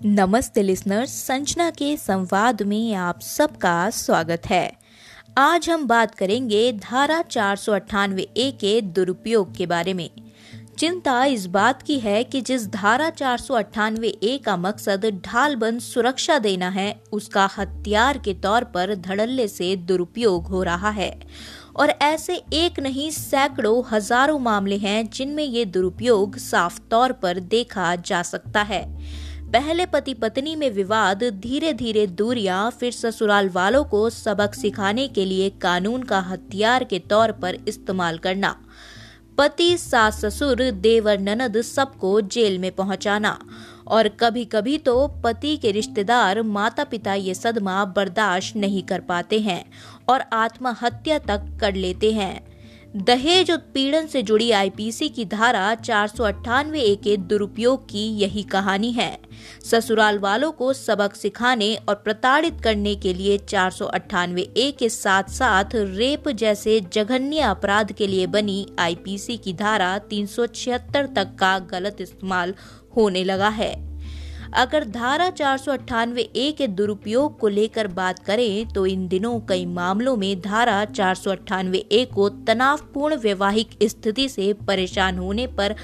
नमस्ते लिसनर्स संजना के संवाद में आप सबका स्वागत है। आज हम बात करेंगे धारा चार सौ अट्ठानवे ए के दुरुपयोग के बारे में। चिंता इस बात की है कि जिस धारा चार सौ अट्ठानवे ए का मकसद ढालबंद सुरक्षा देना है, उसका हथियार के तौर पर धड़ल्ले से दुरुपयोग हो रहा है। और ऐसे एक नहीं, सैकड़ों, हज़ारों मामले हैं जिनमें ये दुरुपयोग साफ़ तौर पर देखा जा सकता है। पहले पति पत्नी में विवाद धीरे धीरे दूरियाँ, फिर ससुराल वालों को सबक सिखाने के लिए कानून का हथियार के तौर पर इस्तेमाल करना। पति सास ससुर देवर, ननद सबको जेल में पहुंचाना। और कभी कभी तो पति के रिश्तेदार माता पिता ये सदमा बर्दाश्त नहीं कर पाते हैं और आत्महत्या तक कर लेते हैं। दहेज उत्पीड़न से जुड़ी आईपीसी की धारा चार सौ अट्ठानवे ए के दुरुपयोग की यही कहानी है। ससुराल वालों को सबक सिखाने और प्रताड़ित करने के लिए चार सौ अट्ठानवे ए के साथ साथ रेप जैसे जघन्य अपराध के लिए बनी आईपीसी की धारा तीन सौ छिहत्तर तक का गलत इस्तेमाल होने लगा है। अगर धारा चार सौ अट्ठानवे ए के दुरुपयोग को लेकर बात करें तो इन दिनों कई मामलों में धारा चार सौ अट्ठानवे ए को तनावपूर्ण वैवाहिक स्थिति से परेशान होने पर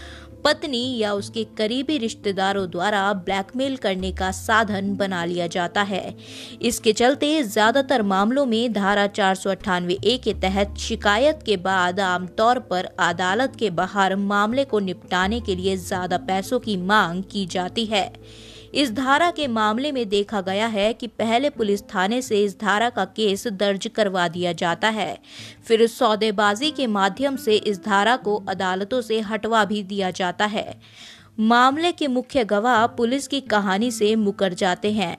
पत्नी या उसके करीबी रिश्तेदारों द्वारा ब्लैकमेल करने का साधन बना लिया जाता है। इसके चलते ज़्यादातर मामलों में धारा चार सौ अट्ठानवे ए के तहत शिकायत के बाद आमतौर पर अदालत के बाहर मामले को निपटाने के लिए ज़्यादा पैसों की मांग की जाती है। इस धारा के मामले में देखा गया है कि पहले पुलिस थाने से इस धारा का केस दर्ज करवा दिया जाता है। फिर सौदेबाजी के माध्यम से इस धारा को अदालतों से हटवा भी दिया जाता है। मामले के मुख्य गवाह पुलिस की कहानी से मुकर जाते हैं।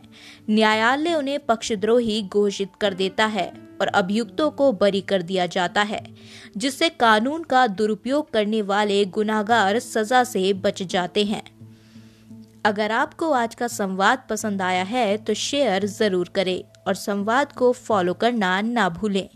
न्यायालय उन्हें पक्षद्रोही घोषित कर देता है और अभियुक्तों को बरी कर दिया जाता है, जिससे कानून का दुरुपयोग करने वाले गुनाहगार सजा से बच जाते हैं। अगर आपको आज का संवाद पसंद आया है तो शेयर ज़रूर करें और संवाद को फॉलो करना ना भूलें।